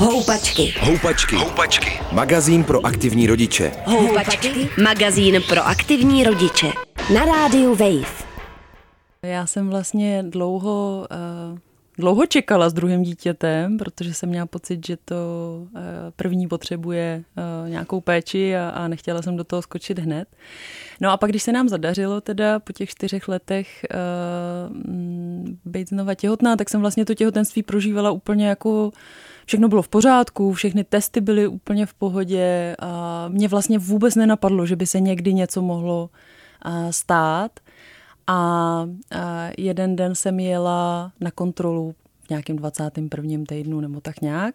Houpačky. Houpačky. Houpačky. Magazín pro aktivní rodiče. Houpačky. Magazín pro aktivní rodiče. Na rádiu Wave. Já jsem vlastně dlouho, uh, dlouho čekala s druhým dítětem, protože jsem měla pocit, že to uh, první potřebuje uh, nějakou péči a, a nechtěla jsem do toho skočit hned. No a pak, když se nám zadařilo teda po těch čtyřech letech uh, být znova těhotná, tak jsem vlastně to těhotenství prožívala úplně jako všechno bylo v pořádku, všechny testy byly úplně v pohodě a mě vlastně vůbec nenapadlo, že by se někdy něco mohlo stát. A jeden den jsem jela na kontrolu v nějakém 21. týdnu nebo tak nějak.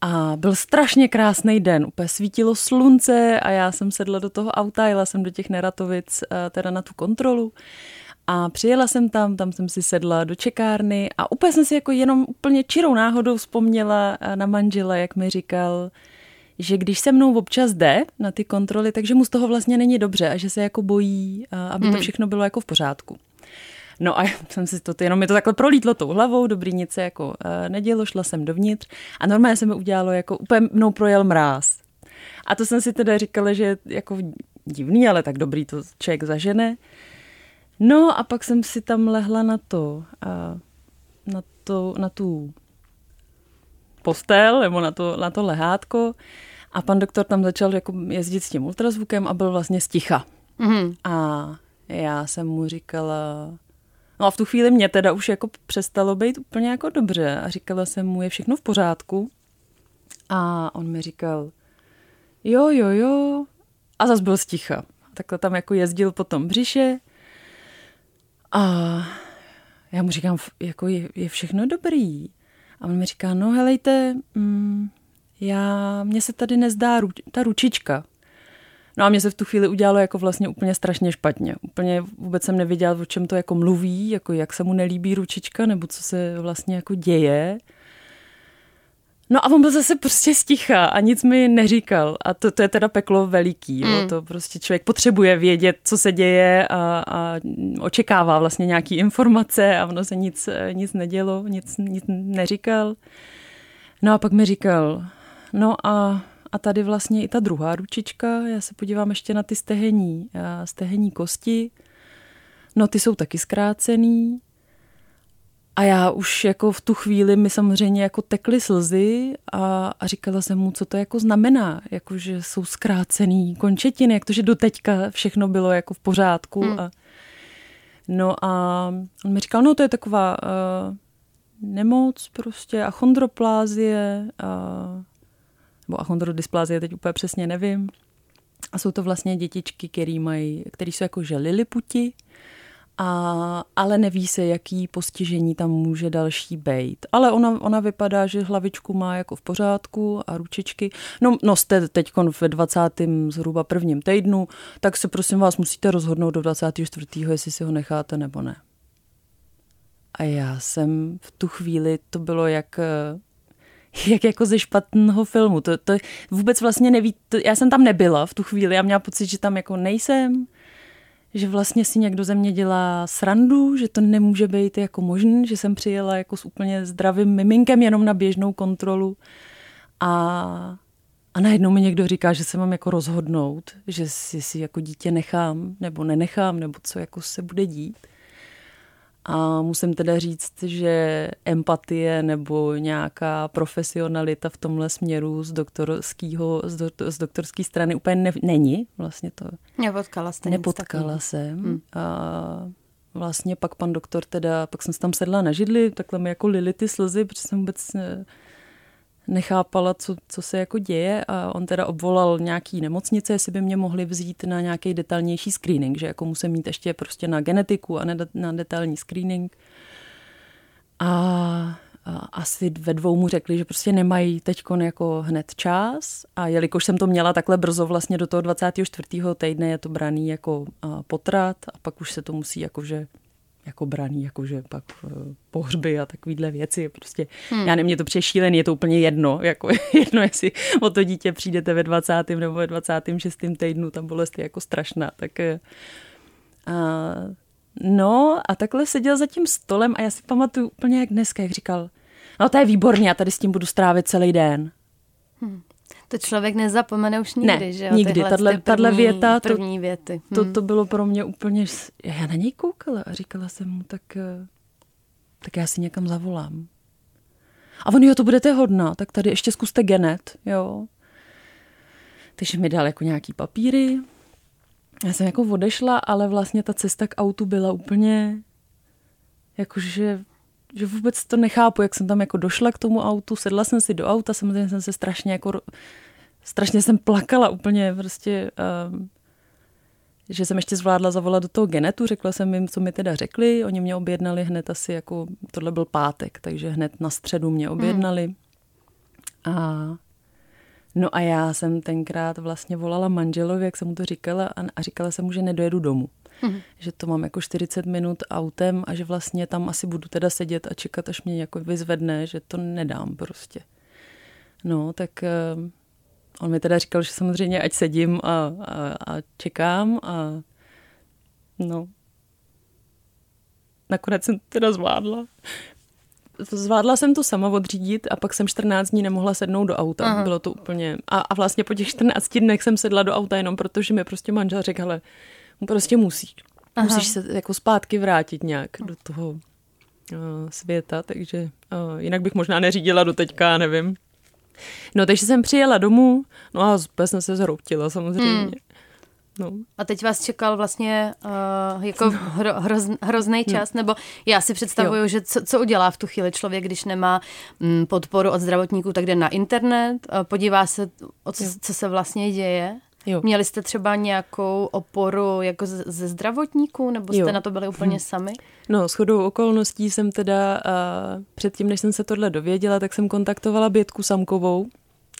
A byl strašně krásný den, úplně svítilo slunce a já jsem sedla do toho auta, jela jsem do těch Neratovic teda na tu kontrolu. A přijela jsem tam, tam jsem si sedla do čekárny a úplně jsem si jako jenom úplně čirou náhodou vzpomněla na manžela, jak mi říkal, že když se mnou občas jde na ty kontroly, takže mu z toho vlastně není dobře a že se jako bojí, aby to mhm. všechno bylo jako v pořádku. No a jsem si to, jenom mi to takhle prolítlo tou hlavou, dobrý nic se jako nedělo, šla jsem dovnitř a normálně se mi udělalo, jako úplně mnou projel mráz. A to jsem si teda říkala, že jako divný, ale tak dobrý to člověk zažene. No a pak jsem si tam lehla na to, na, to, na tu postel nebo na to, na to lehátko a pan doktor tam začal jako jezdit s tím ultrazvukem a byl vlastně sticha. Mm-hmm. A já jsem mu říkala, no a v tu chvíli mě teda už jako přestalo být úplně jako dobře a říkala jsem mu, je všechno v pořádku. A on mi říkal, jo, jo, jo. A zase byl sticha. Takhle tam jako jezdil po tom břiše a já mu říkám, jako je, je všechno dobrý. A on mi říká, no helejte, mm, já, mně se tady nezdá ru, ta ručička. No a mě se v tu chvíli udělalo jako vlastně úplně strašně špatně. Úplně vůbec jsem nevěděla, o čem to jako mluví, jako jak se mu nelíbí ručička, nebo co se vlastně jako děje. No a on byl zase prostě sticha a nic mi neříkal. A to, to je teda peklo veliký. Mm. Jo? To prostě člověk potřebuje vědět, co se děje a, a očekává vlastně nějaký informace a ono se nic, nic nedělo, nic, nic neříkal. No a pak mi říkal, no a, a tady vlastně i ta druhá ručička, já se podívám ještě na ty stehení, stehení kosti, no ty jsou taky zkrácený, a já už jako v tu chvíli mi samozřejmě jako tekly slzy a, a říkala jsem mu, co to jako znamená, jako že jsou zkrácený končetiny, jak to, že doteďka všechno bylo jako v pořádku. Hmm. A, no a on mi říkal, no to je taková uh, nemoc prostě, achondroplázie, uh, nebo achondrodysplázie, teď úplně přesně nevím. A jsou to vlastně dětičky, které mají, které jsou jako že liliputi, a, ale neví se, jaký postižení tam může další být. Ale ona, ona vypadá, že hlavičku má jako v pořádku a ručičky. No, no jste teď ve 20. zhruba prvním týdnu, tak se prosím vás musíte rozhodnout do 24. jestli si ho necháte nebo ne. A já jsem v tu chvíli, to bylo jak jak jako ze špatného filmu. To, to vůbec vlastně neví, to, já jsem tam nebyla v tu chvíli, já měla pocit, že tam jako nejsem, že vlastně si někdo ze mě dělá srandu, že to nemůže být jako možný, že jsem přijela jako s úplně zdravým miminkem jenom na běžnou kontrolu a, a najednou mi někdo říká, že se mám jako rozhodnout, že si, si jako dítě nechám nebo nenechám, nebo co jako se bude dít. A musím teda říct, že empatie nebo nějaká profesionalita v tomhle směru z doktorského, z, do, z doktorské strany úplně ne, není. Vlastně to Nepotkala jste Nepotkala jsem. Hmm. A vlastně pak pan doktor teda, pak jsem se tam sedla na židli, takhle mi jako lili ty slzy, protože jsem vůbec nechápala, co, co se jako děje a on teda obvolal nějaký nemocnice, jestli by mě mohli vzít na nějaký detailnější screening, že jako musím mít ještě prostě na genetiku a na detailní screening. A, a asi ve dvou mu řekli, že prostě nemají teď jako hned čas a jelikož jsem to měla takhle brzo vlastně do toho 24. týdne je to braný jako potrat a pak už se to musí jakože jako braný, jakože pak uh, pohřby a takovýhle věci. Prostě, hmm. já nevím, mě to přešílený, je to úplně jedno, jako jedno, jestli o to dítě přijdete ve 20. nebo ve 26. týdnu, tam bolest je jako strašná. Tak uh, no a takhle seděl za tím stolem a já si pamatuju úplně jak dneska, jak říkal, no to je výborně, já tady s tím budu strávit celý den. Hmm. To člověk nezapomene už nikdy, ne, že jo? nikdy. Tahle, tahle věta, to, první věty. Hmm. To, to bylo pro mě úplně... Já na něj koukala a říkala jsem mu, tak, eh, tak já si někam zavolám. A on, jo, to budete hodná, tak tady ještě zkuste genet, jo. Takže mi dal jako nějaký papíry. Já jsem jako odešla, ale vlastně ta cesta k autu byla úplně jakože že vůbec to nechápu, jak jsem tam jako došla k tomu autu, sedla jsem si do auta, samozřejmě jsem se strašně jako, strašně jsem plakala úplně prostě, um, že jsem ještě zvládla zavolat do toho genetu, řekla jsem jim, co mi teda řekli, oni mě objednali hned asi jako, tohle byl pátek, takže hned na středu mě objednali. Hmm. A No a já jsem tenkrát vlastně volala manželovi, jak jsem mu to říkala, a, říkala jsem mu, že nedojedu domů. Mm-hmm. Že to mám jako 40 minut autem a že vlastně tam asi budu teda sedět a čekat, až mě jako vyzvedne, že to nedám prostě. No, tak uh, on mi teda říkal, že samozřejmě ať sedím a, a, a čekám a no. Nakonec jsem teda zvládla zvládla jsem to sama odřídit a pak jsem 14 dní nemohla sednout do auta. Aha. Bylo to úplně... A, a vlastně po těch 14 dnech jsem sedla do auta jenom protože mi prostě manžel řekl, ale prostě musíš. Aha. Musíš se jako zpátky vrátit nějak do toho uh, světa, takže uh, jinak bych možná neřídila do teďka, nevím. No, takže jsem přijela domů, no a úplně jsem se zhroutila samozřejmě. Hmm. No. A teď vás čekal vlastně uh, jako no. hro, hroz, hrozný no. čas, no. nebo já si představuju, jo. že co, co udělá v tu chvíli člověk, když nemá mm, podporu od zdravotníků, tak jde na internet, uh, podívá se, o co, co se vlastně děje. Jo. Měli jste třeba nějakou oporu jako ze, zdravotníků, nebo jste jo. na to byli úplně hm. sami? No, s chodou okolností jsem teda uh, předtím, než jsem se tohle dověděla, tak jsem kontaktovala Bětku Samkovou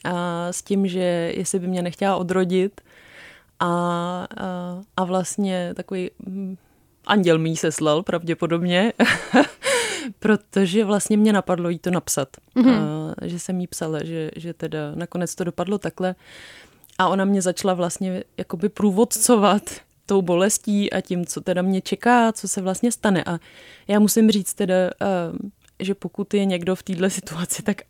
a s tím, že jestli by mě nechtěla odrodit, a, a, a vlastně takový hm, anděl mý se slal pravděpodobně, protože vlastně mě napadlo jí to napsat. Mm-hmm. A, že jsem jí psala, že, že teda nakonec to dopadlo takhle. A ona mě začala vlastně jakoby průvodcovat tou bolestí a tím, co teda mě čeká, co se vlastně stane. A já musím říct teda, že pokud je někdo v této situaci, tak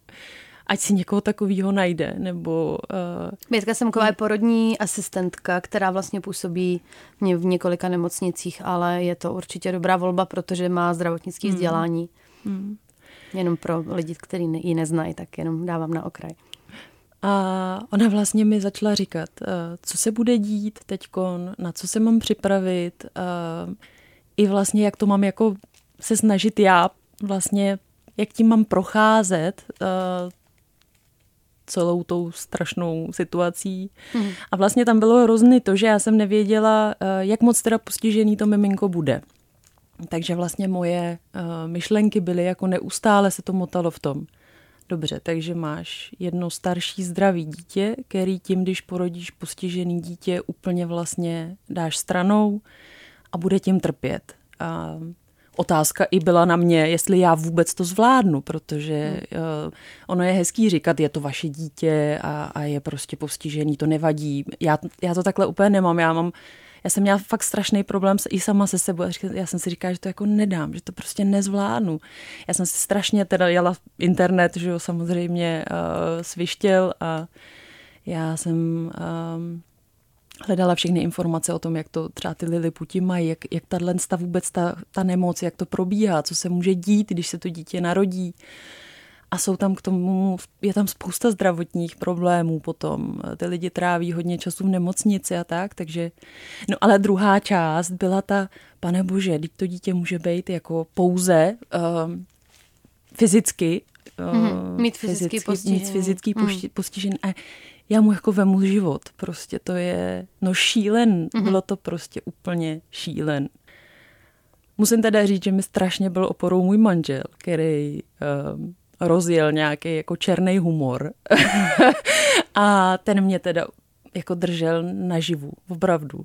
ať si někoho takového najde, nebo... Uh... Bětka Semková je porodní asistentka, která vlastně působí mě v několika nemocnicích, ale je to určitě dobrá volba, protože má zdravotnické hmm. vzdělání. Hmm. Jenom pro lidi, kteří ji neznají, tak jenom dávám na okraj. A ona vlastně mi začala říkat, uh, co se bude dít teďkon, na co se mám připravit, uh, i vlastně jak to mám jako se snažit já vlastně, jak tím mám procházet, uh, celou tou strašnou situací. Hmm. A vlastně tam bylo hrozný to, že já jsem nevěděla, eh, jak moc teda postižený to miminko bude. Takže vlastně moje myšlenky byly jako neustále se to motalo v tom. Dobře, takže máš jedno starší zdravý dítě, který tím, když porodíš postižený dítě, úplně vlastně dáš stranou a bude tím trpět. A otázka i byla na mě, jestli já vůbec to zvládnu, protože hmm. uh, ono je hezký říkat, je to vaše dítě a, a je prostě postižený, to nevadí. Já, já to takhle úplně nemám, já mám já jsem měla fakt strašný problém i sama se sebou. Já jsem si říkala, že to jako nedám, že to prostě nezvládnu. Já jsem si strašně teda jela internet, že jo, samozřejmě uh, svištěl a já jsem um, hledala všechny informace o tom, jak to třeba ty liliputi mají, jak, jak tahle vůbec ta, ta nemoc, jak to probíhá, co se může dít, když se to dítě narodí. A jsou tam k tomu, je tam spousta zdravotních problémů potom. Ty lidi tráví hodně času v nemocnici a tak, takže... No ale druhá část byla ta, pane bože, teď to dítě může být jako pouze uh, fyzicky, uh, mít fyzický postižení. Mít fyzický mm. postižení. A já mu jako vemu život. Prostě to je, no šílen, mm-hmm. bylo to prostě úplně šílen. Musím teda říct, že mi strašně byl oporou můj manžel, který um, rozjel nějaký jako černý humor. a ten mě teda jako držel naživu, opravdu, uh,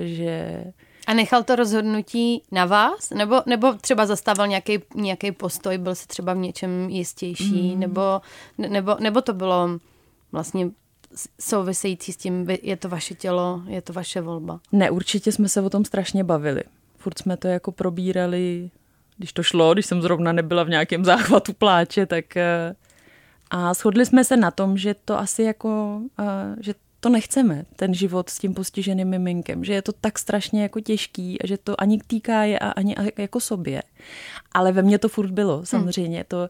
že... A nechal to rozhodnutí na vás? Nebo, nebo třeba zastával nějaký, nějaký postoj, byl si třeba v něčem jistější? Mm. Nebo, nebo, nebo to bylo vlastně související s tím, je to vaše tělo, je to vaše volba? Ne, určitě jsme se o tom strašně bavili. Furt jsme to jako probírali když to šlo, když jsem zrovna nebyla v nějakém záchvatu pláče, tak eh, a shodli jsme se na tom, že to asi jako, eh, že to nechceme, ten život s tím postiženým miminkem, že je to tak strašně jako těžký a že to ani týká je a ani jako sobě. Ale ve mně to furt bylo, hmm. samozřejmě. Hmm. To,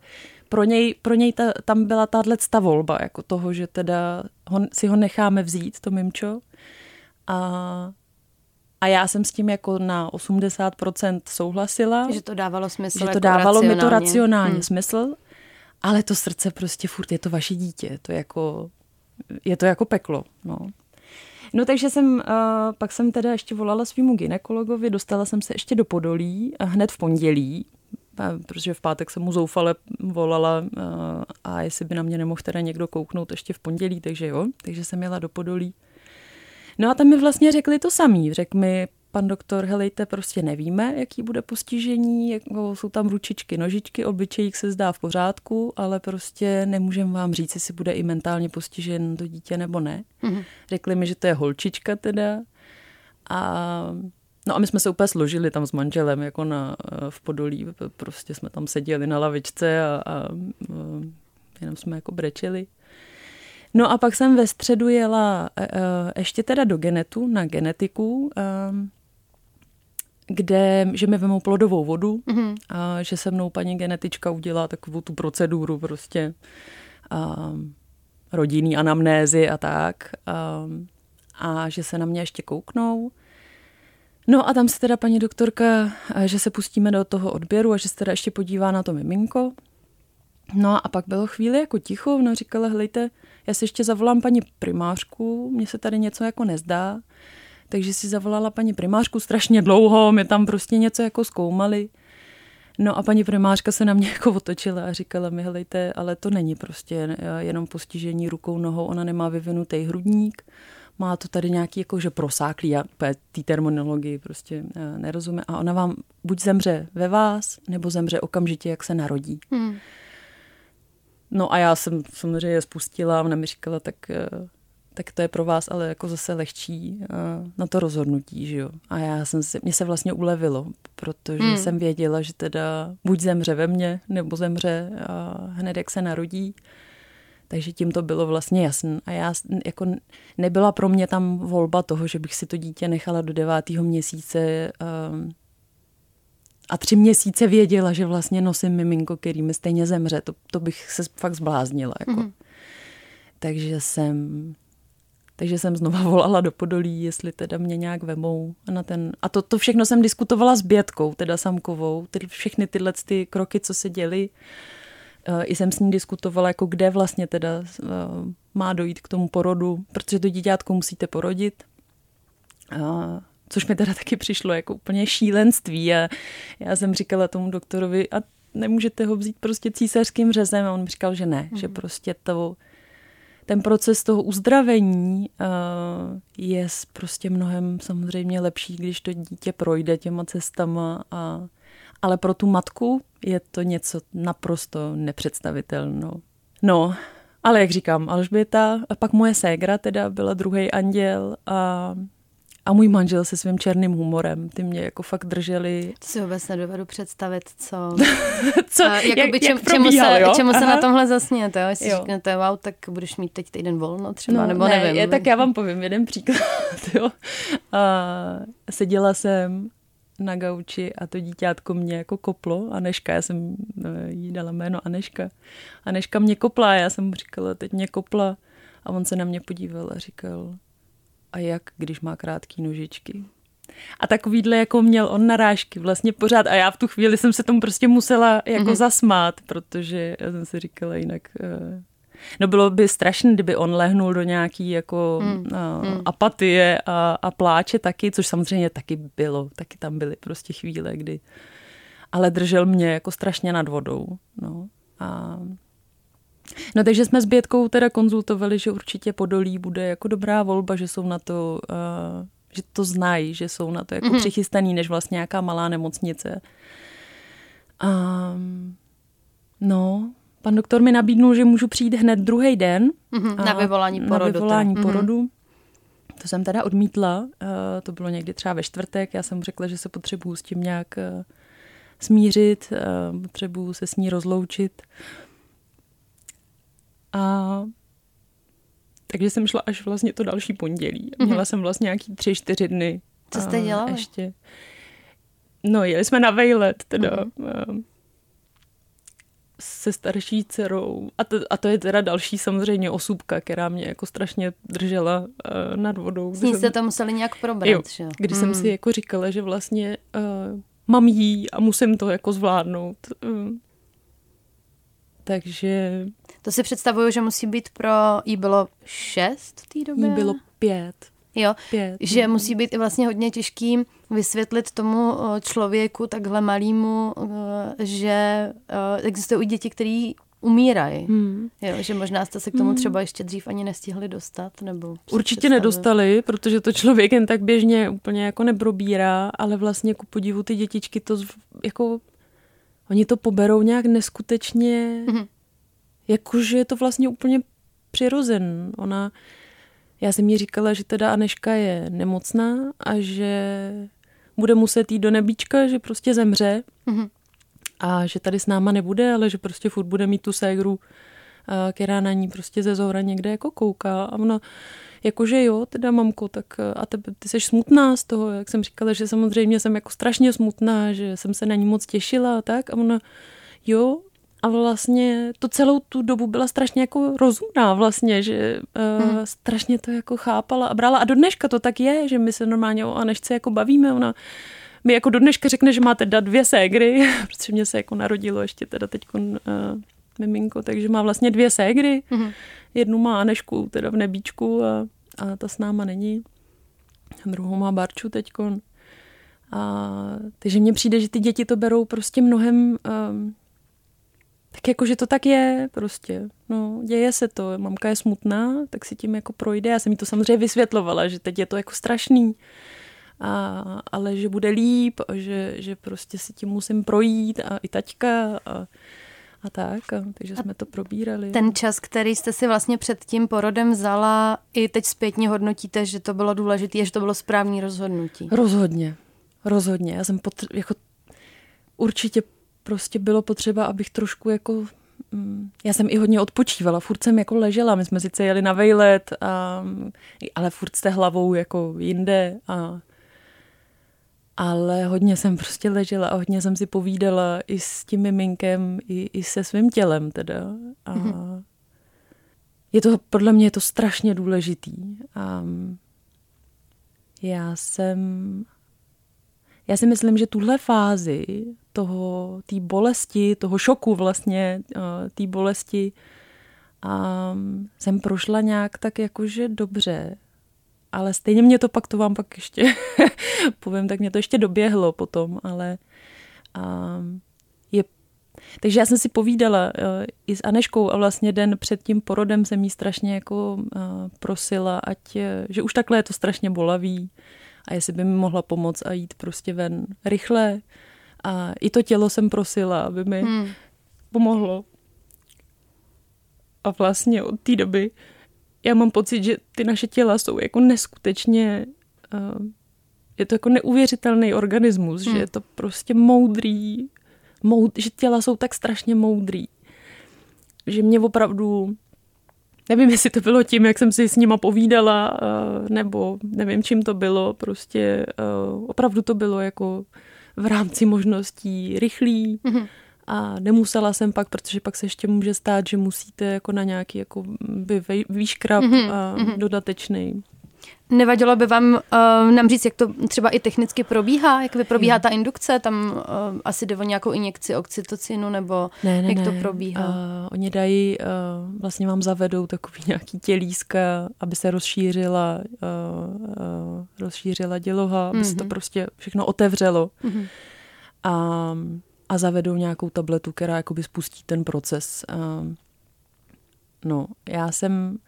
pro něj, pro něj ta, tam byla tahle ta volba, jako toho, že teda ho, si ho necháme vzít, to mimčo. A, a já jsem s tím jako na 80% souhlasila. Že to dávalo smysl. Že to jako dávalo mi to racionálně hmm. smysl, ale to srdce prostě furt je to vaše dítě. To jako, je to jako peklo. No. No takže jsem, uh, pak jsem teda ještě volala svýmu ginekologovi, dostala jsem se ještě do Podolí a hned v pondělí, protože v pátek jsem mu zoufale volala uh, a jestli by na mě nemohl teda někdo kouknout ještě v pondělí, takže jo, takže jsem jela do Podolí. No a tam mi vlastně řekli to samý. Řekl mi pan doktor, helejte, prostě nevíme, jaký bude postižení, jako jsou tam ručičky, nožičky, obyčejích se zdá v pořádku, ale prostě nemůžeme vám říct, jestli bude i mentálně postižen to dítě nebo ne. Mm-hmm. Řekli mi, že to je holčička teda a No a my jsme se úplně složili tam s manželem, jako na, v Podolí, prostě jsme tam seděli na lavičce a, a, a jenom jsme jako brečeli. No a pak jsem ve středu jela e, ještě teda do genetu, na genetiku, e, kde, že mi vemou plodovou vodu mm-hmm. a že se mnou paní genetička udělá takovou tu proceduru prostě a, rodinný anamnézy a tak a, a že se na mě ještě kouknou. No a tam se teda paní doktorka, že se pustíme do toho odběru a že se teda ještě podívá na to miminko. No a pak bylo chvíli jako ticho, ona říkala, hlejte, já si ještě zavolám paní primářku, mně se tady něco jako nezdá, takže si zavolala paní primářku strašně dlouho, my tam prostě něco jako zkoumali. No a paní primářka se na mě jako otočila a říkala mi, helejte, ale to není prostě jenom postižení rukou, nohou, ona nemá vyvinutý hrudník, má to tady nějaký jako, že prosáklý, já té terminologii prostě eh, nerozumím. A ona vám buď zemře ve vás, nebo zemře okamžitě, jak se narodí. Hmm. No a já jsem samozřejmě spustila a ona mi říkala, tak, eh, tak to je pro vás ale jako zase lehčí eh, na to rozhodnutí, že jo. A já jsem si, mě se vlastně ulevilo, protože hmm. jsem věděla, že teda buď zemře ve mně, nebo zemře hned, jak se narodí. Takže tím to bylo vlastně jasné. A já jako nebyla pro mě tam volba toho, že bych si to dítě nechala do devátého měsíce um, a tři měsíce věděla, že vlastně nosím miminko, který mi stejně zemře. To, to bych se fakt zbláznila. Jako. Mm-hmm. Takže jsem takže jsem znova volala do Podolí, jestli teda mě nějak vemou na ten... A to, to všechno jsem diskutovala s Bětkou, teda Samkovou, ty, všechny tyhle ty kroky, co se děly. Uh, I jsem s ní diskutovala, jako kde vlastně teda uh, má dojít k tomu porodu, protože to dítětko musíte porodit. Uh, což mi teda taky přišlo jako úplně šílenství a já jsem říkala tomu doktorovi a nemůžete ho vzít prostě císařským řezem a on mi říkal, že ne, mm. že prostě to, ten proces toho uzdravení uh, je prostě mnohem samozřejmě lepší, když to dítě projde těma cestama a ale pro tu matku je to něco naprosto nepředstavitelné. No, ale jak říkám, Alžběta a pak moje ségra teda byla druhý anděl a a můj manžel se svým černým humorem. Ty mě jako fakt drželi. To si vůbec nedovedu představit, co... co a, jak, čem, jak čemu, se, jo? čemu se na tomhle zasněte, jo? Jestli jo. řeknete, wow, tak budeš mít teď týden volno třeba, no, nebo ne, nevím. Je, tak já vám povím jeden příklad, jo. A seděla jsem na gauči a to dítětko mě jako koplo. Aneška, já jsem eh, jí dala jméno Aneška. Aneška mě kopla a já jsem mu říkala, teď mě kopla. A on se na mě podíval a říkal, a jak, když má krátké nožičky. A takovýhle jako měl on narážky vlastně pořád a já v tu chvíli jsem se tomu prostě musela jako mm-hmm. zasmát, protože já jsem si říkala jinak... Uh, No bylo by strašné, kdyby on lehnul do nějaký jako mm. uh, apatie a, a pláče taky, což samozřejmě taky bylo, taky tam byly prostě chvíle, kdy ale držel mě jako strašně nad vodou. No. A No takže jsme s Bětkou teda konzultovali, že určitě Podolí bude jako dobrá volba, že jsou na to, uh, že to znají, že jsou na to jako mm-hmm. přichystaný, než vlastně nějaká malá nemocnice. Um, no, pan doktor mi nabídnul, že můžu přijít hned druhý den. Mm-hmm, na vyvolání porodu. Na vyvolání teda. Mhm. porodu. Mm-hmm. To jsem teda odmítla, uh, to bylo někdy třeba ve čtvrtek, já jsem řekla, že se potřebuju s tím nějak uh, smířit, potřebuju se s ní rozloučit. A takže jsem šla až vlastně to další pondělí. Mhm. Měla mm-hmm. jsem vlastně nějaký tři, čtyři dny. Co jste dělala? Ještě. No, jeli jsme na vejlet, teda. Mm-hmm. Se starší dcerou. A to, a to je teda další samozřejmě osůbka, která mě jako strašně držela uh, nad vodou. S ní jste to museli nějak probrat, jo, že? Kdy mm. jsem si jako říkala, že vlastně uh, mám jí a musím to jako zvládnout. Uh, takže... To si představuju, že musí být pro... Jí bylo šest v té době? Jí bylo pět. Jo, pět. že no. musí být i vlastně hodně těžký vysvětlit tomu člověku takhle malýmu, že existují děti, které umírají. Hmm. Jo, že možná jste se k tomu hmm. třeba ještě dřív ani nestihli dostat, nebo... Určitě nedostali, protože to člověk jen tak běžně úplně jako neprobírá, ale vlastně ku podivu ty dětičky to jako oni to poberou nějak neskutečně, mm-hmm. jakože je to vlastně úplně přirozen. Ona, já jsem jí říkala, že teda Aneška je nemocná a že bude muset jít do nebíčka, že prostě zemře mm-hmm. a že tady s náma nebude, ale že prostě furt bude mít tu ségru, která na ní prostě ze zohra někde jako kouká a ona jakože jo, teda mamko, tak eh, a ty, ty jsi smutná z toho, jak jsem říkala, že samozřejmě jsem jako strašně smutná, že jsem se na ní moc těšila a tak a ona, jo, a vlastně to celou tu dobu byla strašně jako rozumná vlastně, že uh, hmm. strašně to jako chápala a brala a do dneška to tak je, že my se normálně o Anešce jako bavíme, ona mi jako do dneška řekne, že má teda dvě ségry, protože mě se jako narodilo ještě teda teď uh, miminko, takže má vlastně dvě ségry. Mm-hmm. Jednu má Anešku teda v nebíčku a, a ta s náma není. A druhou má Barču teďkon. A, takže mně přijde, že ty děti to berou prostě mnohem... Um, tak jako, že to tak je prostě. No, děje se to. Mamka je smutná, tak si tím jako projde. Já jsem jí to samozřejmě vysvětlovala, že teď je to jako strašný. A, ale že bude líp že, že prostě si tím musím projít a i taťka a, a tak, a, takže a jsme to probírali. Ten čas, který jste si vlastně před tím porodem vzala, i teď zpětně hodnotíte, že to bylo důležité, že to bylo správný rozhodnutí? Rozhodně, rozhodně. Já jsem potře- jako určitě prostě bylo potřeba, abych trošku jako mm, já jsem i hodně odpočívala, furt jsem jako ležela, my jsme sice jeli na vejlet, a, ale furt jste hlavou jako jinde a ale hodně jsem prostě ležela a hodně jsem si povídala i s tím miminkem, i, i se svým tělem teda. A mm-hmm. je to, podle mě je to strašně důležitý. A já jsem, já si myslím, že tuhle fázi toho, té bolesti, toho šoku vlastně, té bolesti, a jsem prošla nějak tak jakože dobře ale stejně mě to pak, to vám pak ještě povím, tak mě to ještě doběhlo potom, ale um, je takže já jsem si povídala uh, i s Aneškou a vlastně den před tím porodem jsem jí strašně jako uh, prosila, ať, uh, že už takhle je to strašně bolavý a jestli by mi mohla pomoct a jít prostě ven rychle. A i to tělo jsem prosila, aby mi hmm. pomohlo. A vlastně od té doby já mám pocit, že ty naše těla jsou jako neskutečně, uh, je to jako neuvěřitelný organismus, hmm. že je to prostě moudrý, moud, že těla jsou tak strašně moudrý, že mě opravdu, nevím, jestli to bylo tím, jak jsem si s nima povídala, uh, nebo nevím, čím to bylo, prostě uh, opravdu to bylo jako v rámci možností rychlý, hmm a nemusela jsem pak, protože pak se ještě může stát, že musíte jako na nějaký jako výškrab mm-hmm. a mm-hmm. dodatečný. Nevadilo by vám uh, nám říct, jak to třeba i technicky probíhá, jak probíhá ta indukce, tam uh, asi jde o nějakou injekci oxytocinu, nebo ne, ne, jak ne. to probíhá? Uh, oni dají, uh, vlastně vám zavedou takový nějaký tělíska, aby se rozšířila, uh, uh, rozšířila děloha, aby mm-hmm. se to mhm. prostě všechno otevřelo. Mm-hmm. A a zavedou nějakou tabletu, která jakoby spustí ten proces. No, já jsem,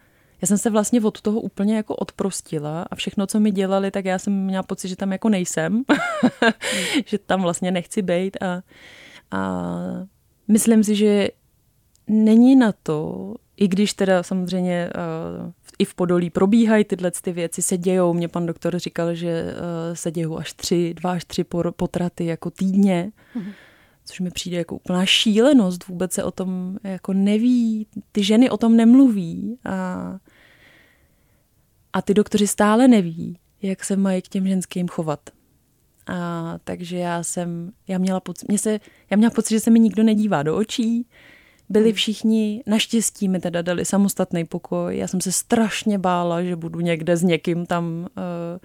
já jsem se vlastně od toho úplně jako odprostila a všechno, co mi dělali, tak já jsem měla pocit, že tam jako nejsem, že tam vlastně nechci být a, a myslím si, že není na to, i když teda samozřejmě uh, i v Podolí probíhají tyhle ty věci, se dějou. Mě pan doktor říkal, že uh, se dějou až tři, dva až tři potraty jako týdně. Mm-hmm což mi přijde jako úplná šílenost, vůbec se o tom jako neví, ty ženy o tom nemluví a, a ty doktoři stále neví, jak se mají k těm ženským chovat. A, takže já jsem, já měla, pocit, mě se, já měla pocit, že se mi nikdo nedívá do očí, byli hmm. všichni, naštěstí mi teda dali samostatný pokoj. Já jsem se strašně bála, že budu někde s někým tam uh,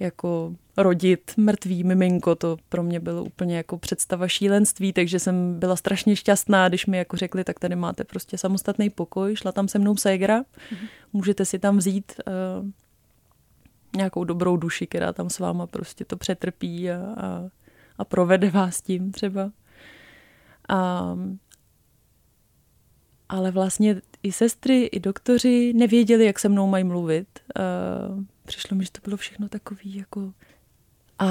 jako rodit mrtvý miminko. To pro mě bylo úplně jako představa šílenství, takže jsem byla strašně šťastná, když mi jako řekli, tak tady máte prostě samostatný pokoj. Šla tam se mnou ségra, hmm. můžete si tam vzít uh, nějakou dobrou duši, která tam s váma prostě to přetrpí a, a, a provede vás tím třeba. A, ale vlastně i sestry, i doktoři nevěděli, jak se mnou mají mluvit. Uh, přišlo mi, že to bylo všechno takový jako... A,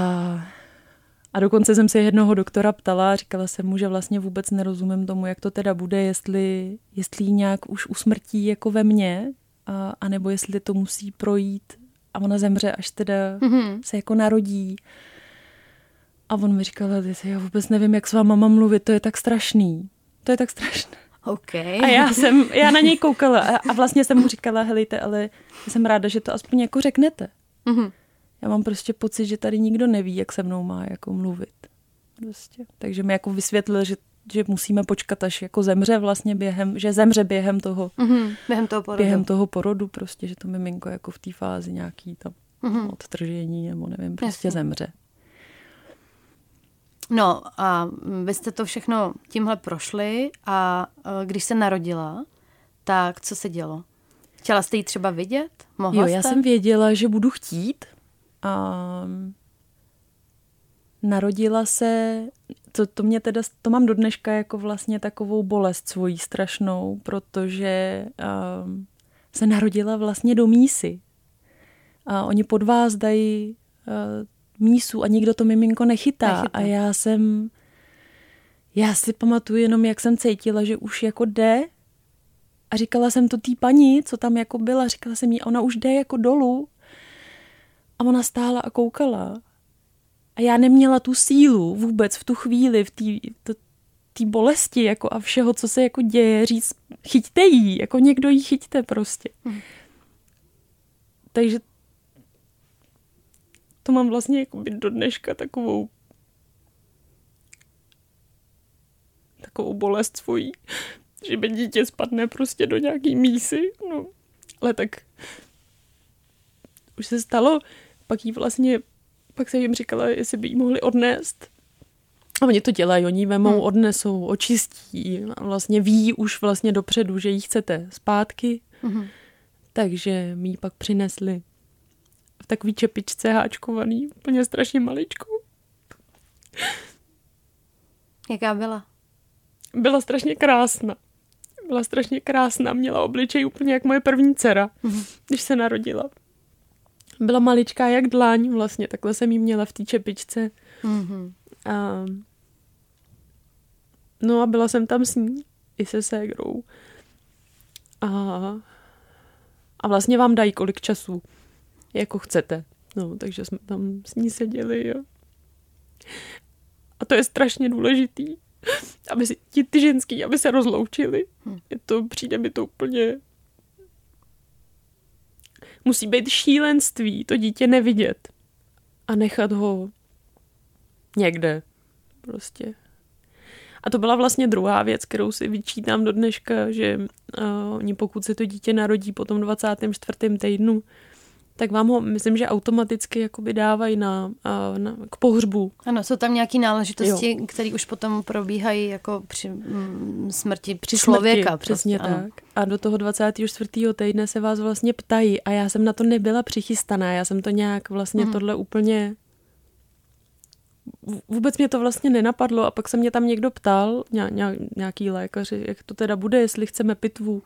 a dokonce jsem se jednoho doktora ptala, říkala jsem mu, že vlastně vůbec nerozumím tomu, jak to teda bude, jestli, jestli nějak už usmrtí jako ve mně, a, anebo jestli to musí projít a ona zemře, až teda mm-hmm. se jako narodí. A on mi říkal, já vůbec nevím, jak s váma mám mluvit, to je tak strašný. To je tak strašné. Okay. A já jsem, já na něj koukala a, a vlastně jsem mu říkala, helejte, ale jsem ráda, že to aspoň jako řeknete. Mm-hmm. Já mám prostě pocit, že tady nikdo neví, jak se mnou má jako mluvit. Prostě. Takže mi jako vysvětlil, že, že musíme počkat, až jako zemře vlastně během, že zemře během toho, mm-hmm. během toho porodu. Během toho porodu prostě, že to miminko jako v té fázi nějaký tam mm-hmm. odtržení nebo nevím, prostě Jasně. zemře. No a vy jste to všechno tímhle prošli a e, když se narodila, tak co se dělo? Chtěla jste ji třeba vidět? Mohla jo, jste? já jsem věděla, že budu chtít. A narodila se, to, to mě teda, to mám do dneška jako vlastně takovou bolest svojí strašnou, protože um, se narodila vlastně do mísy. A oni pod vás dají uh, mísu a nikdo to miminko nechytá. nechytá. A já jsem, já si pamatuju jenom, jak jsem cítila, že už jako jde a říkala jsem to té paní, co tam jako byla, říkala jsem jí, ona už jde jako dolů a ona stála a koukala. A já neměla tu sílu vůbec v tu chvíli, v té bolesti jako a všeho, co se jako děje, říct, chyťte jí, jako někdo jí chyťte prostě. Hmm. Takže to mám vlastně jako do dneška takovou takovou bolest svojí, že by dítě spadne prostě do nějaký mísy, no, ale tak už se stalo, pak jí vlastně, pak se jim říkala, jestli by jí mohli odnést. A oni to dělají, oni vemou, hmm. odnesou, očistí a vlastně ví už vlastně dopředu, že jí chcete zpátky. Hmm. Takže mi ji pak přinesli takový čepičce háčkovaný, úplně strašně maličkou. Jaká byla? Byla strašně krásná. Byla strašně krásná, měla obličej úplně jak moje první dcera, mm-hmm. když se narodila. Byla maličká jak dláň vlastně, takhle jsem jí měla v té čepičce. Mm-hmm. A, no a byla jsem tam s ní, i se ségrou. A, a vlastně vám dají kolik času jako chcete. No, takže jsme tam s ní seděli, jo. A to je strašně důležitý, aby si ti ty ženský, aby se rozloučili. Hm. Je to, přijde mi to úplně... Musí být šílenství to dítě nevidět a nechat ho někde prostě. A to byla vlastně druhá věc, kterou si vyčítám do dneška, že uh, oni pokud se to dítě narodí po tom 24. týdnu, tak vám ho, myslím, že automaticky jakoby dávají na, na, k pohřbu. Ano, jsou tam nějaké náležitosti, které už potom probíhají jako při mm, smrti při člověka. Smrti, přesně prostě, tak. Ano. A do toho 24. týdne se vás vlastně ptají a já jsem na to nebyla přichystaná, já jsem to nějak vlastně mm. tohle úplně vůbec mě to vlastně nenapadlo a pak se mě tam někdo ptal, nějaký lékaři, jak to teda bude, jestli chceme pitvu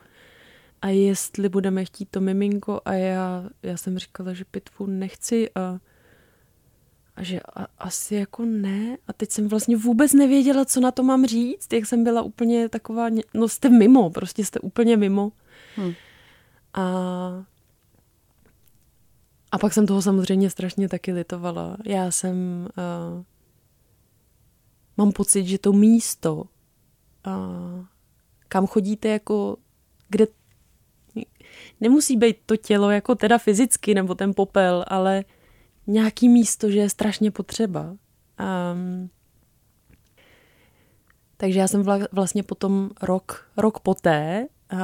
a jestli budeme chtít to miminko a já, já jsem říkala, že pitvu nechci a, a že a, asi jako ne a teď jsem vlastně vůbec nevěděla, co na to mám říct, jak jsem byla úplně taková, no jste mimo, prostě jste úplně mimo. Hmm. A, a pak jsem toho samozřejmě strašně taky litovala. Já jsem uh, mám pocit, že to místo, a kam chodíte jako, kde nemusí být to tělo jako teda fyzicky nebo ten popel, ale nějaký místo, že je strašně potřeba. Um, takže já jsem vlastně potom rok, rok poté uh,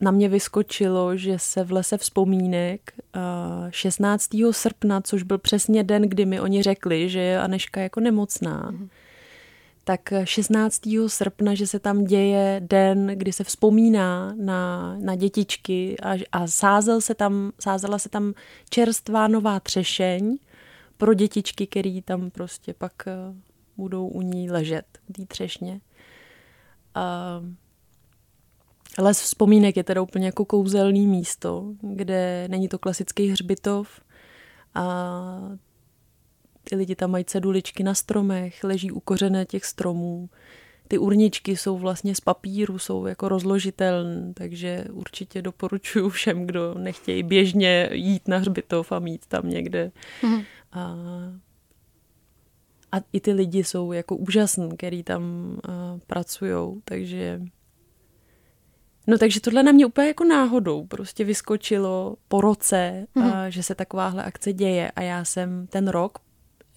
na mě vyskočilo, že se v lese vzpomínek 16. srpna, což byl přesně den, kdy mi oni řekli, že je Aneška jako nemocná, mm tak 16. srpna, že se tam děje den, kdy se vzpomíná na, na dětičky a, a sázel se tam, sázela se tam čerstvá nová třešeň pro dětičky, který tam prostě pak eh, budou u ní ležet, u té třešně. A Les vzpomínek je teda úplně jako kouzelný místo, kde není to klasický hřbitov a ty lidi tam mají ceduličky na stromech, leží u kořené těch stromů. Ty urničky jsou vlastně z papíru, jsou jako rozložitelné, takže určitě doporučuji všem, kdo nechtějí běžně jít na hřbitov a mít tam někde. Mm. A, a i ty lidi jsou jako úžasní, který tam pracují, takže No takže tohle na mě úplně jako náhodou prostě vyskočilo po roce, mm. a, že se takováhle akce děje a já jsem ten rok,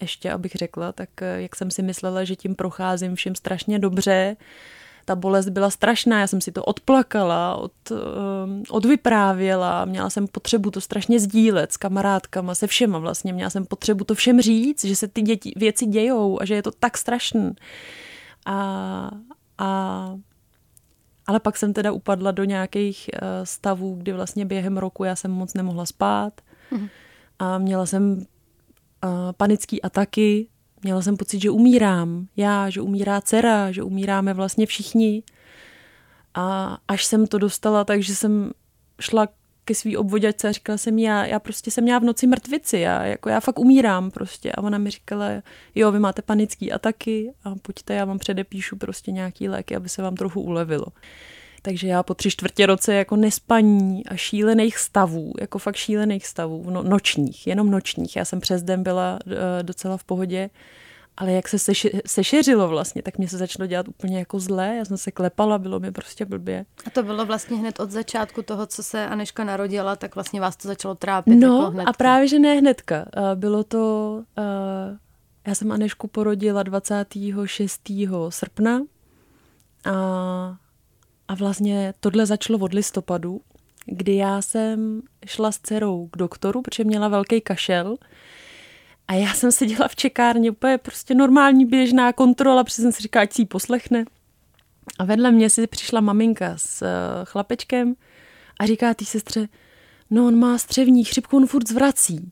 ještě abych řekla, tak eh, jak jsem si myslela, že tím procházím všem strašně dobře, ta bolest byla strašná, já jsem si to odplakala, od, um, odvyprávěla, měla jsem potřebu to strašně sdílet s kamarádkama, se všema vlastně, měla jsem potřebu to všem říct, že se ty děti, věci dějou a že je to tak strašný. A, a ale pak jsem teda upadla do nějakých uh, stavů, kdy vlastně během roku já jsem moc nemohla spát mm. a měla jsem panické ataky, měla jsem pocit, že umírám. Já, že umírá dcera, že umíráme vlastně všichni. A až jsem to dostala, takže jsem šla ke svý obvoděčce a říkala jsem já, já prostě jsem měla v noci mrtvici, já, jako já fakt umírám prostě. A ona mi říkala, jo, vy máte panický ataky a pojďte, já vám předepíšu prostě nějaký léky, aby se vám trochu ulevilo. Takže já po tři čtvrtě roce jako nespaní a šílených stavů, jako fakt šílených stavů, no, nočních, jenom nočních. Já jsem přes den byla uh, docela v pohodě, ale jak se seši- sešeřilo vlastně, tak mě se začalo dělat úplně jako zlé, já jsem se klepala, bylo mi prostě blbě. A to bylo vlastně hned od začátku toho, co se Aneška narodila, tak vlastně vás to začalo trápit No jako hnedka. a právě, že ne hnedka. Bylo to, já jsem Anešku porodila 26. srpna a, a vlastně tohle začalo od listopadu, kdy já jsem šla s dcerou k doktoru, protože měla velký kašel, a já jsem seděla v čekárně, úplně prostě normální běžná kontrola, protože jsem si říkala, ať si ji poslechne. A vedle mě si přišla maminka s uh, chlapečkem a říká té sestře, no on má střevní chřipku, on furt zvrací.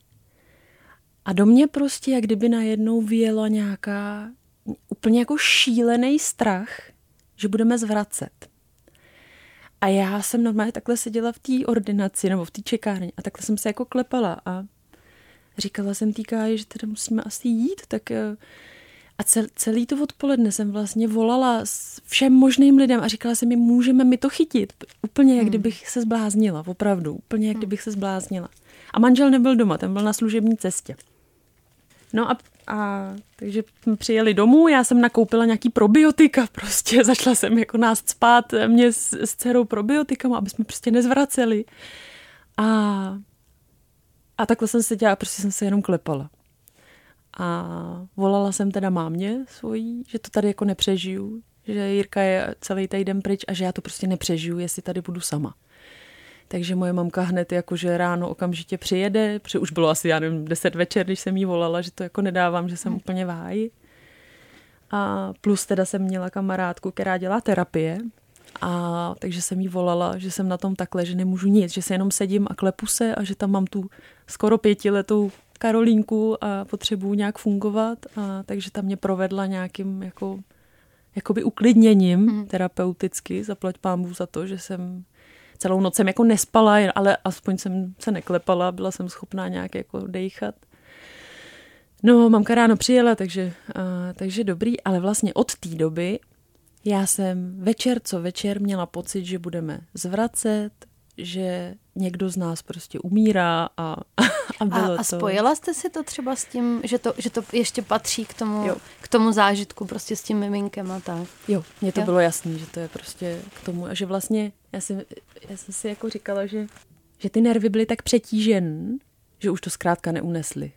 A do mě prostě, jak kdyby najednou vyjela nějaká úplně jako šílený strach, že budeme zvracet. A já jsem normálně takhle seděla v té ordinaci nebo v té čekárně a takhle jsem se jako klepala a říkala jsem týká, že teda musíme asi jít, tak eh, a cel, celý to odpoledne jsem vlastně volala s všem možným lidem a říkala jsem mi, můžeme mi to chytit. Úplně jak hmm. kdybych se zbláznila, opravdu. Úplně jak hmm. kdybych se zbláznila. A manžel nebyl doma, ten byl na služební cestě. No a, a takže přijeli domů, já jsem nakoupila nějaký probiotika prostě, začala jsem jako nás spát mě s, s dcerou probiotikama, aby jsme prostě nezvraceli. A a takhle jsem se dělala, prostě jsem se jenom klepala. A volala jsem teda mámě svojí, že to tady jako nepřežiju, že Jirka je celý týden pryč a že já to prostě nepřežiju, jestli tady budu sama. Takže moje mamka hned jakože ráno okamžitě přijede, protože už bylo asi, já nevím, deset večer, když jsem jí volala, že to jako nedávám, že jsem hmm. úplně váji. A plus teda jsem měla kamarádku, která dělá terapie, a takže jsem jí volala, že jsem na tom takhle, že nemůžu nic, že se jenom sedím a klepu se a že tam mám tu skoro pětiletou Karolínku a potřebuju nějak fungovat. A takže tam mě provedla nějakým jako, jakoby uklidněním hmm. terapeuticky, zaplať pámbu za to, že jsem celou noc jsem jako nespala, ale aspoň jsem se neklepala, byla jsem schopná nějak jako dejchat. No, mamka ráno přijela, takže, a, takže dobrý, ale vlastně od té doby já jsem večer co večer měla pocit, že budeme zvracet, že někdo z nás prostě umírá a, A, bylo a, a spojila jste si to třeba s tím, že to, že to ještě patří k tomu, k tomu zážitku prostě s tím miminkem a tak? Jo, mně to jo. bylo jasné, že to je prostě k tomu a že vlastně já, jsem, já jsem si jako říkala, že, že ty nervy byly tak přetížen, že už to zkrátka neunesli.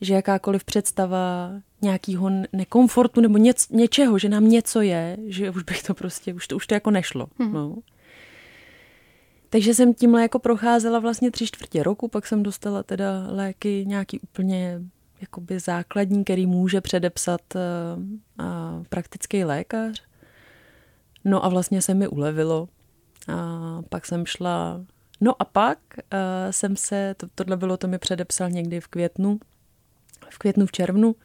Že jakákoliv představa nějakého nekomfortu nebo něc, něčeho, že nám něco je, že už bych to prostě, už to, už to jako nešlo. Hmm. No. Takže jsem tímhle jako procházela vlastně tři čtvrtě roku, pak jsem dostala teda léky nějaký úplně jakoby základní, který může předepsat uh, praktický lékař. No a vlastně se mi ulevilo. A pak jsem šla, no a pak uh, jsem se, to, tohle bylo, to mi předepsal někdy v květnu, v květnu, v červnu,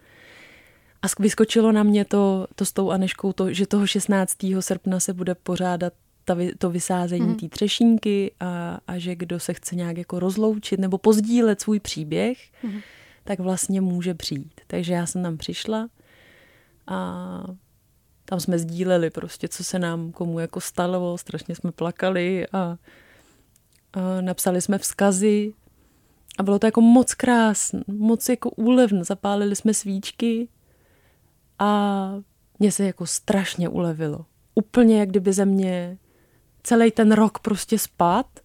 a vyskočilo na mě to, to s tou Aneškou, to, že toho 16. srpna se bude pořádat ta, to vysázení mm. té třešínky a, a že kdo se chce nějak jako rozloučit nebo pozdílet svůj příběh, mm. tak vlastně může přijít. Takže já jsem tam přišla a tam jsme sdíleli prostě, co se nám komu jako stalo, strašně jsme plakali a, a napsali jsme vzkazy a bylo to jako moc krásné, moc jako úlevné. Zapálili jsme svíčky a mně se jako strašně ulevilo. Úplně jak kdyby ze mě celý ten rok prostě spát.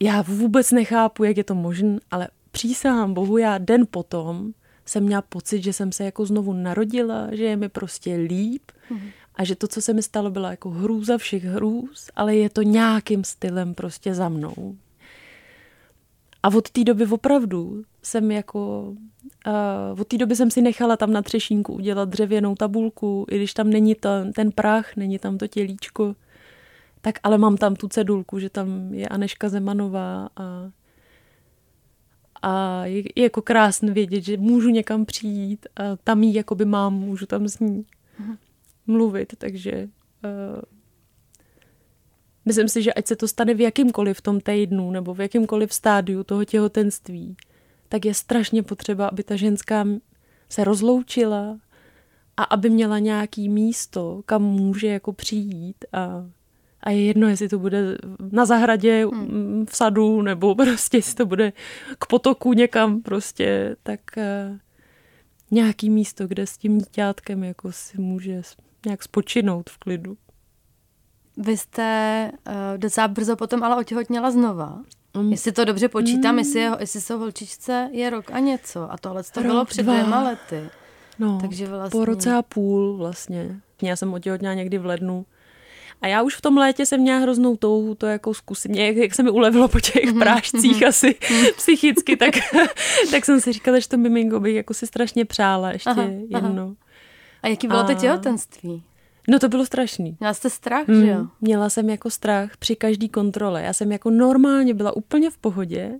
Já vůbec nechápu, jak je to možné, ale přísahám Bohu, já den potom jsem měla pocit, že jsem se jako znovu narodila, že je mi prostě líp mm. a že to, co se mi stalo, byla jako hrůza všech hrůz, ale je to nějakým stylem prostě za mnou. A od té doby opravdu jsem jako, uh, od té doby jsem si nechala tam na třešínku udělat dřevěnou tabulku, i když tam není to, ten prach, není tam to tělíčko, tak ale mám tam tu cedulku, že tam je Aneška Zemanová a, a je, je jako krásné vědět, že můžu někam přijít a tam jí jakoby mám, můžu tam s ní mhm. mluvit, takže uh, myslím si, že ať se to stane v jakýmkoliv v tom týdnu nebo v jakýmkoliv stádiu toho těhotenství, tak je strašně potřeba, aby ta ženská se rozloučila a aby měla nějaký místo, kam může jako přijít a a je jedno, jestli to bude na zahradě, hmm. v sadu, nebo prostě jestli to bude k potoku někam prostě, tak uh, nějaký místo, kde s tím dítětkem jako si může nějak spočinout v klidu. Vy jste uh, docela brzo potom ale otěhotněla znova. Um, jestli to dobře počítám, mm, jestli, je, jestli jsou holčičce je rok a něco. A tohle to bylo před dva. dvěma lety. No, Takže vlastně... po roce a půl vlastně. Já jsem otěhotněla někdy v lednu a já už v tom létě jsem měla hroznou touhu to jako zkusit. Mě, jak, jak se mi ulevilo po těch mm-hmm. prášcích mm-hmm. asi psychicky, tak, tak jsem si říkala, že to miminko bych jako si strašně přála ještě aha, jedno. Aha. A jaký bylo a... to těhotenství? No to bylo strašný. Měla jste strach, mm, že jo? Měla jsem jako strach při každé kontrole. Já jsem jako normálně byla úplně v pohodě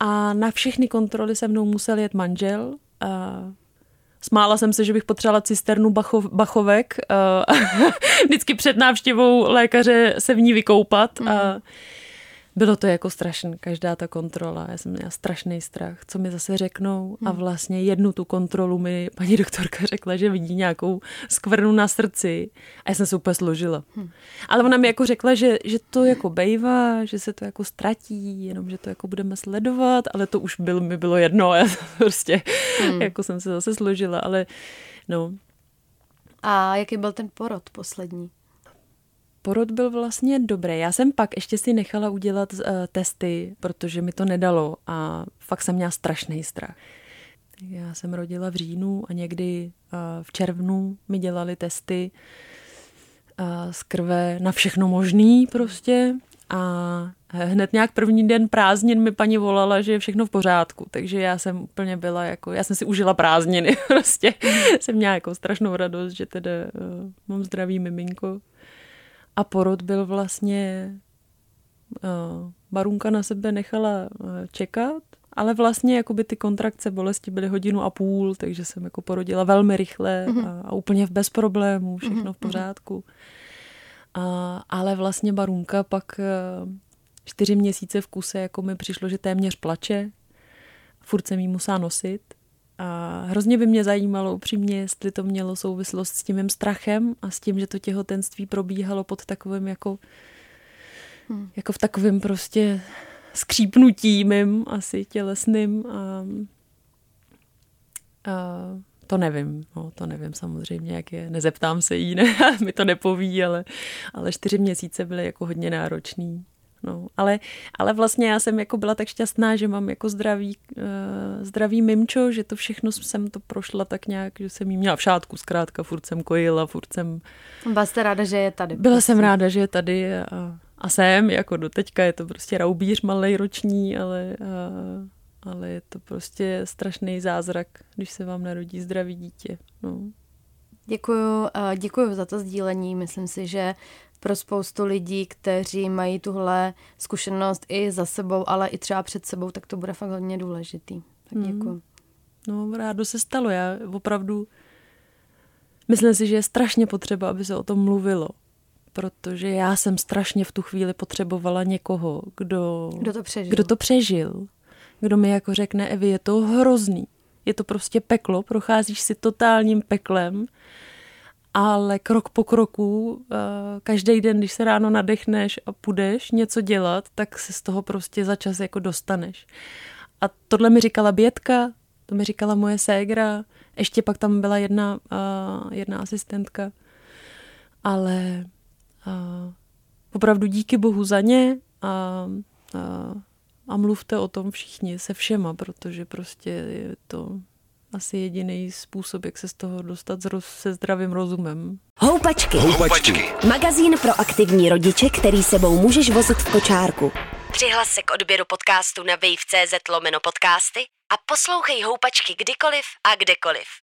a na všechny kontroly se mnou musel jet manžel. A Smála jsem se, že bych potřebovala cisternu bachov, bachovek. Uh, vždycky před návštěvou lékaře se v ní vykoupat. Mm. Bylo to jako strašné, každá ta kontrola. Já jsem měla strašný strach, co mi zase řeknou. Hmm. A vlastně jednu tu kontrolu mi paní doktorka řekla, že vidí nějakou skvrnu na srdci. A já jsem se úplně složila. Hmm. Ale ona mi jako řekla, že, že to jako bejvá, že se to jako ztratí, jenom že to jako budeme sledovat, ale to už byl, mi bylo jedno. Já prostě hmm. jako jsem se zase složila, ale no. A jaký byl ten porod poslední? Porod byl vlastně dobrý. Já jsem pak ještě si nechala udělat uh, testy, protože mi to nedalo a fakt jsem měla strašný strach. Já jsem rodila v říjnu a někdy uh, v červnu mi dělali testy uh, z krve na všechno možný prostě a hned nějak první den prázdnin mi paní volala, že je všechno v pořádku, takže já jsem úplně byla jako, já jsem si užila prázdniny prostě. jsem měla jako strašnou radost, že teda uh, mám zdravý miminko a porod byl vlastně, uh, barunka na sebe nechala uh, čekat, ale vlastně jakoby ty kontrakce bolesti byly hodinu a půl, takže jsem jako porodila velmi rychle mm-hmm. a, a úplně bez problémů, všechno mm-hmm. v mhm. pořádku. A, ale vlastně barunka pak uh, čtyři měsíce v kuse jako mi přišlo, že téměř plače, furt jsem jí musela nosit a hrozně by mě zajímalo upřímně, jestli to mělo souvislost s tím mým strachem a s tím, že to těhotenství probíhalo pod takovým jako, hmm. jako v takovém prostě skřípnutí mým asi tělesným a, a to nevím, no, to nevím samozřejmě, jak je. Nezeptám se jí, ne, mi to nepoví, ale, ale čtyři měsíce byly jako hodně náročný. No, ale, ale vlastně já jsem jako byla tak šťastná, že mám jako zdravý, uh, zdravý mimčo, že to všechno jsem to prošla tak nějak, že jsem jí měla v šátku zkrátka, furt jsem kojila, furt jsem... Byla jste ráda, že je tady? Byla prostě. jsem ráda, že je tady a, a jsem, jako do teďka je to prostě raubíř malej roční, ale, a, ale je to prostě strašný zázrak, když se vám narodí zdravý dítě. No. Děkuju, děkuju za to sdílení. Myslím si, že pro spoustu lidí, kteří mají tuhle zkušenost i za sebou, ale i třeba před sebou, tak to bude fakt hodně důležitý. Tak mhm. děkuji. Mm. No, rádo se stalo. Já opravdu myslím si, že je strašně potřeba, aby se o tom mluvilo. Protože já jsem strašně v tu chvíli potřebovala někoho, kdo, kdo, to, přežil. kdo to přežil. Kdo mi jako řekne, Evi, je to hrozný. Je to prostě peklo, procházíš si totálním peklem ale krok po kroku, eh, každý den, když se ráno nadechneš a půjdeš něco dělat, tak se z toho prostě za čas jako dostaneš. A tohle mi říkala Bětka, to mi říkala moje ségra, ještě pak tam byla jedna, uh, jedna asistentka, ale uh, opravdu díky bohu za ně a, uh, a mluvte o tom všichni se všema, protože prostě je to asi jediný způsob, jak se z toho dostat se zdravým rozumem. Houpačky. Houpačky. Magazín pro aktivní rodiče, který sebou můžeš vozit v kočárku. Přihlas se k odběru podcastu na wave.cz lomeno podcasty a poslouchej Houpačky kdykoliv a kdekoliv.